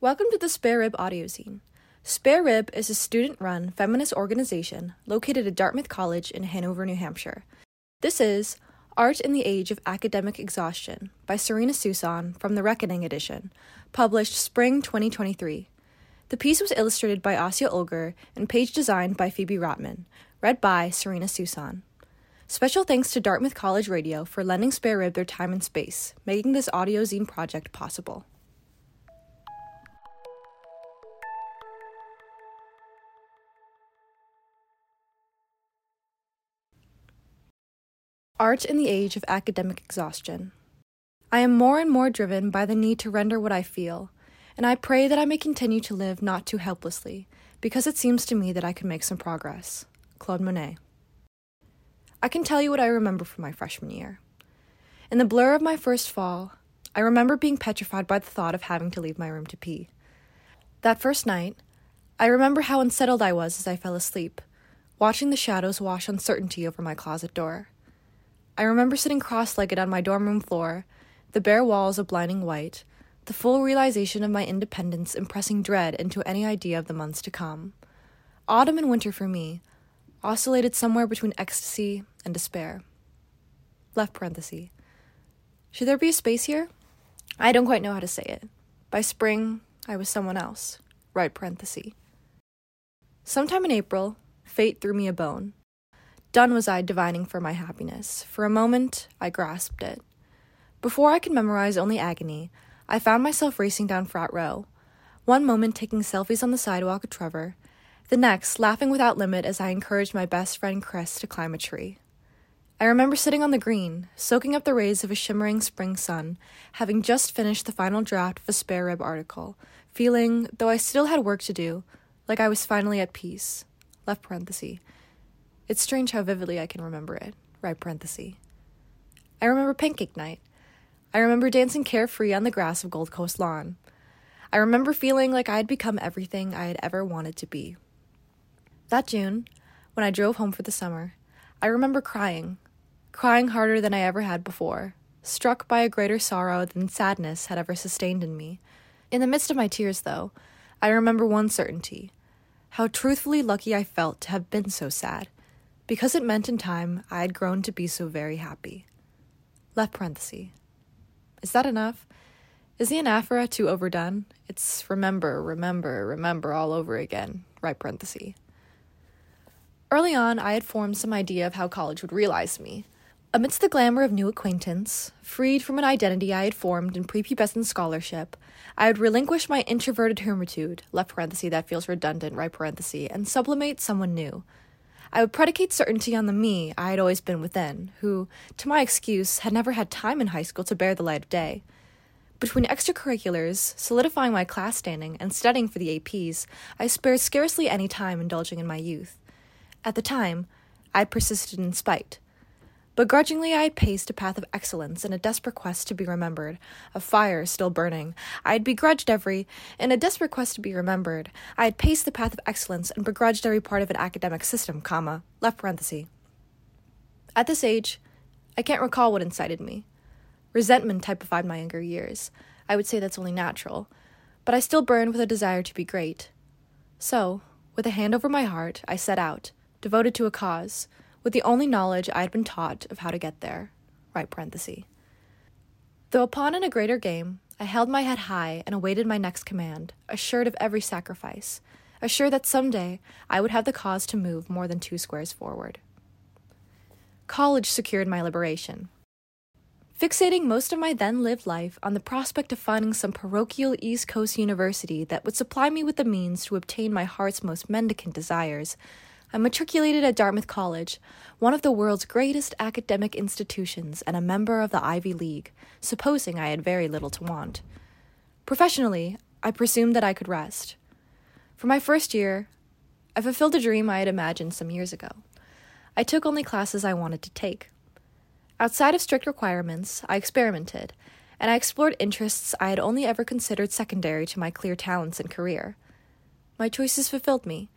Welcome to the Spare Rib audio zine. Spare Rib is a student run feminist organization located at Dartmouth College in Hanover, New Hampshire. This is Art in the Age of Academic Exhaustion by Serena Suson from the Reckoning edition, published spring 2023. The piece was illustrated by Asya Ulger and page designed by Phoebe Rotman, read by Serena Suson. Special thanks to Dartmouth College Radio for lending Spare Rib their time and space, making this audio zine project possible. Art in the Age of Academic Exhaustion. I am more and more driven by the need to render what I feel, and I pray that I may continue to live not too helplessly, because it seems to me that I can make some progress. Claude Monet. I can tell you what I remember from my freshman year. In the blur of my first fall, I remember being petrified by the thought of having to leave my room to pee. That first night, I remember how unsettled I was as I fell asleep, watching the shadows wash uncertainty over my closet door. I remember sitting cross legged on my dorm room floor, the bare walls a blinding white, the full realization of my independence impressing dread into any idea of the months to come. Autumn and winter for me oscillated somewhere between ecstasy and despair. Left parenthesis. Should there be a space here? I don't quite know how to say it. By spring, I was someone else. Right parenthesis. Sometime in April, fate threw me a bone. Done was I divining for my happiness. For a moment, I grasped it. Before I could memorize only agony, I found myself racing down Frat Row. One moment taking selfies on the sidewalk with Trevor, the next laughing without limit as I encouraged my best friend Chris to climb a tree. I remember sitting on the green, soaking up the rays of a shimmering spring sun, having just finished the final draft of a spare rib article, feeling, though I still had work to do, like I was finally at peace. Left parenthesis it's strange how vividly I can remember it. Right parenthesis. I remember pancake night. I remember dancing carefree on the grass of Gold Coast lawn. I remember feeling like I had become everything I had ever wanted to be. That June, when I drove home for the summer, I remember crying, crying harder than I ever had before, struck by a greater sorrow than sadness had ever sustained in me. In the midst of my tears, though, I remember one certainty how truthfully lucky I felt to have been so sad because it meant in time I had grown to be so very happy. Left parenthesis. Is that enough? Is the anaphora too overdone? It's remember, remember, remember all over again. Right parenthesis. Early on, I had formed some idea of how college would realize me. Amidst the glamour of new acquaintance, freed from an identity I had formed in prepubescent scholarship, I would relinquish my introverted hermitude, left parenthesis that feels redundant, right parenthesis, and sublimate someone new, I would predicate certainty on the me I had always been within, who, to my excuse, had never had time in high school to bear the light of day. Between extracurriculars, solidifying my class standing, and studying for the APs, I spared scarcely any time indulging in my youth. At the time, I persisted in spite, Begrudgingly, I had paced a path of excellence in a desperate quest to be remembered, a fire still burning. I had begrudged every, in a desperate quest to be remembered, I had paced the path of excellence and begrudged every part of an academic system, comma, left parenthesis. At this age, I can't recall what incited me. Resentment typified my younger years. I would say that's only natural, but I still burned with a desire to be great. So, with a hand over my heart, I set out, devoted to a cause with the only knowledge I had been taught of how to get there. Right parenthesis. Though pawn in a greater game, I held my head high and awaited my next command, assured of every sacrifice, assured that someday I would have the cause to move more than two squares forward. College secured my liberation. Fixating most of my then lived life on the prospect of finding some parochial East Coast university that would supply me with the means to obtain my heart's most mendicant desires, I matriculated at Dartmouth College, one of the world's greatest academic institutions and a member of the Ivy League, supposing I had very little to want. Professionally, I presumed that I could rest. For my first year, I fulfilled a dream I had imagined some years ago. I took only classes I wanted to take. Outside of strict requirements, I experimented, and I explored interests I had only ever considered secondary to my clear talents and career. My choices fulfilled me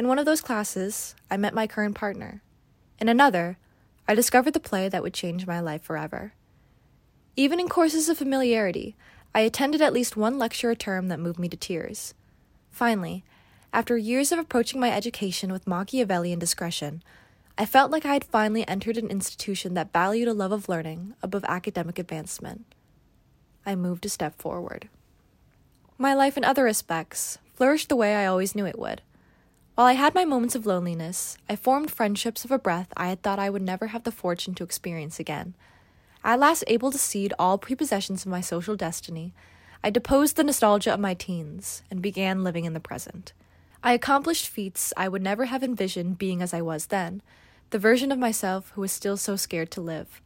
in one of those classes, I met my current partner. In another, I discovered the play that would change my life forever. Even in courses of familiarity, I attended at least one lecture a term that moved me to tears. Finally, after years of approaching my education with Machiavellian discretion, I felt like I had finally entered an institution that valued a love of learning above academic advancement. I moved a step forward. My life in other respects flourished the way I always knew it would. While I had my moments of loneliness, I formed friendships of a breadth I had thought I would never have the fortune to experience again. At last able to cede all prepossessions of my social destiny, I deposed the nostalgia of my teens and began living in the present. I accomplished feats I would never have envisioned being as I was then, the version of myself who was still so scared to live.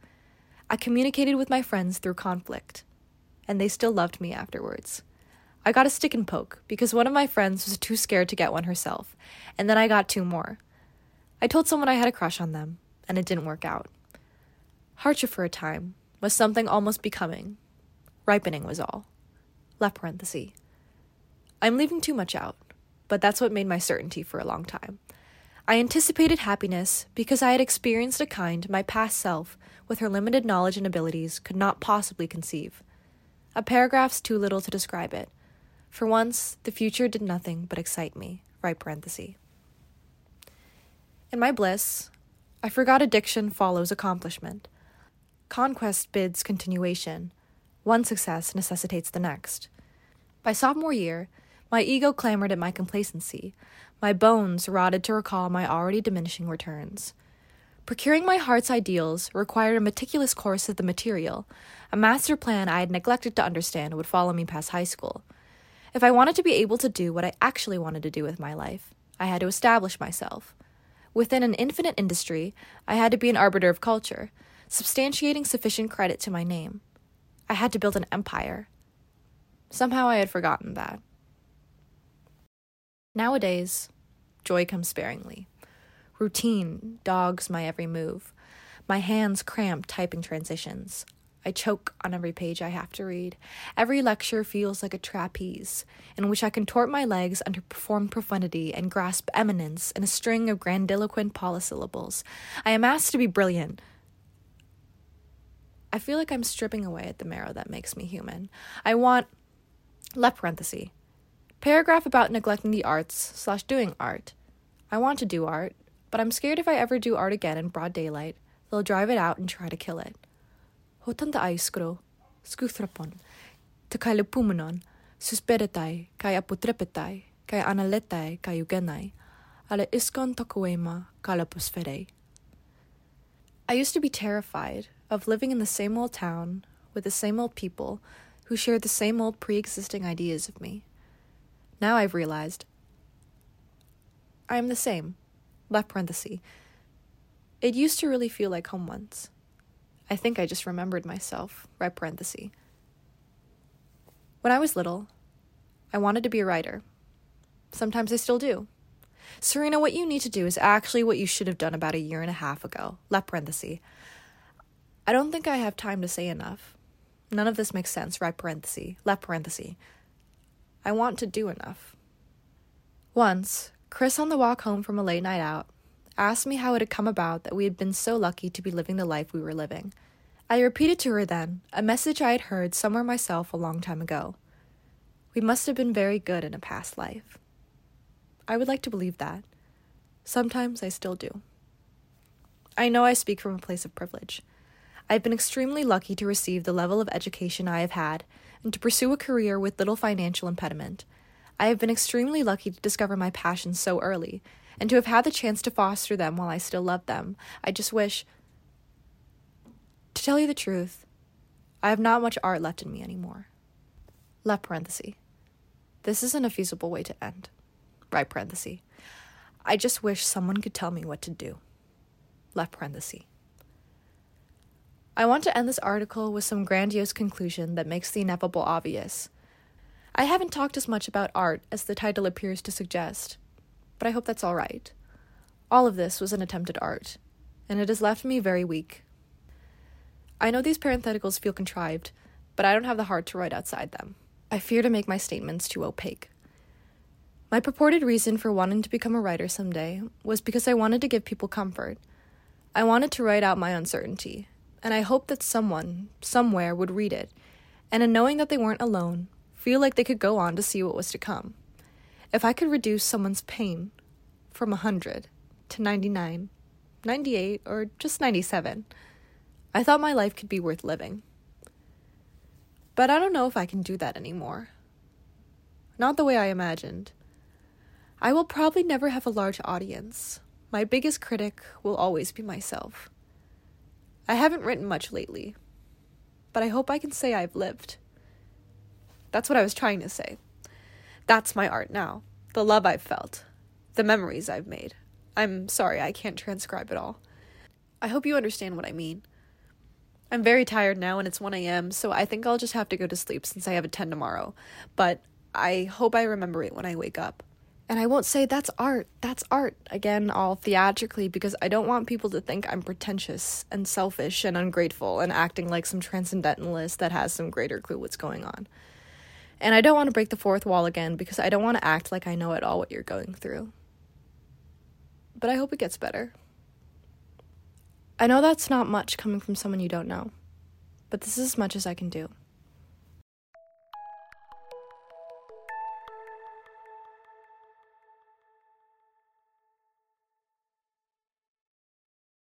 I communicated with my friends through conflict, and they still loved me afterwards. I got a stick and poke because one of my friends was too scared to get one herself, and then I got two more. I told someone I had a crush on them, and it didn't work out. Hardship for a time was something almost becoming. Ripening was all. Left parenthesis. I'm leaving too much out, but that's what made my certainty for a long time. I anticipated happiness because I had experienced a kind my past self, with her limited knowledge and abilities, could not possibly conceive. A paragraph's too little to describe it. For once, the future did nothing but excite me. Right parenthesis. In my bliss, I forgot addiction follows accomplishment. Conquest bids continuation. One success necessitates the next. By sophomore year, my ego clamored at my complacency. My bones rotted to recall my already diminishing returns. Procuring my heart's ideals required a meticulous course of the material. A master plan I had neglected to understand would follow me past high school. If I wanted to be able to do what I actually wanted to do with my life, I had to establish myself. Within an infinite industry, I had to be an arbiter of culture, substantiating sufficient credit to my name. I had to build an empire. Somehow I had forgotten that. Nowadays, joy comes sparingly. Routine dogs my every move. My hands cramp typing transitions. I choke on every page I have to read. Every lecture feels like a trapeze, in which I contort my legs under performed profundity and grasp eminence in a string of grandiloquent polysyllables. I am asked to be brilliant. I feel like I'm stripping away at the marrow that makes me human. I want, left parenthesis, paragraph about neglecting the arts slash doing art. I want to do art, but I'm scared if I ever do art again in broad daylight, they'll drive it out and try to kill it. Hotanda aiskro, skuthrapon, te kai lepumenon, susperetai, kai apotrepetai, kai analetai, kai ugenai, ale iskon tokuema kalapusferei. I used to be terrified of living in the same old town with the same old people who shared the same old pre existing ideas of me. Now I've realized I am the same. Left parenthesis. It used to really feel like home once. I think I just remembered myself. Right parenthesis. When I was little, I wanted to be a writer. Sometimes I still do. Serena, what you need to do is actually what you should have done about a year and a half ago. Left parenthesis. I don't think I have time to say enough. None of this makes sense. Right parenthesis. Left parenthesis. I want to do enough. Once, Chris, on the walk home from a late night out, asked me how it had come about that we had been so lucky to be living the life we were living. I repeated to her then a message I had heard somewhere myself a long time ago. We must have been very good in a past life. I would like to believe that. Sometimes I still do. I know I speak from a place of privilege. I've been extremely lucky to receive the level of education I have had and to pursue a career with little financial impediment. I have been extremely lucky to discover my passions so early and to have had the chance to foster them while I still love them. I just wish. To tell you the truth, I have not much art left in me anymore. Left parenthesis. This isn't a feasible way to end. Right parenthesis. I just wish someone could tell me what to do. Left parenthesis. I want to end this article with some grandiose conclusion that makes the ineffable obvious. I haven't talked as much about art as the title appears to suggest, but I hope that's all right. All of this was an attempt at art, and it has left me very weak. I know these parentheticals feel contrived, but I don't have the heart to write outside them. I fear to make my statements too opaque. My purported reason for wanting to become a writer someday was because I wanted to give people comfort. I wanted to write out my uncertainty, and I hoped that someone, somewhere, would read it and in knowing that they weren't alone, feel like they could go on to see what was to come. If I could reduce someone's pain from a 100 to 99, 98, or just 97, I thought my life could be worth living. But I don't know if I can do that anymore. Not the way I imagined. I will probably never have a large audience. My biggest critic will always be myself. I haven't written much lately, but I hope I can say I've lived. That's what I was trying to say. That's my art now. The love I've felt, the memories I've made. I'm sorry, I can't transcribe it all. I hope you understand what I mean. I'm very tired now and it's 1 a.m., so I think I'll just have to go to sleep since I have a 10 tomorrow. But I hope I remember it when I wake up. And I won't say that's art, that's art again, all theatrically, because I don't want people to think I'm pretentious and selfish and ungrateful and acting like some transcendentalist that has some greater clue what's going on. And I don't want to break the fourth wall again because I don't want to act like I know at all what you're going through. But I hope it gets better. I know that's not much coming from someone you don't know, but this is as much as I can do.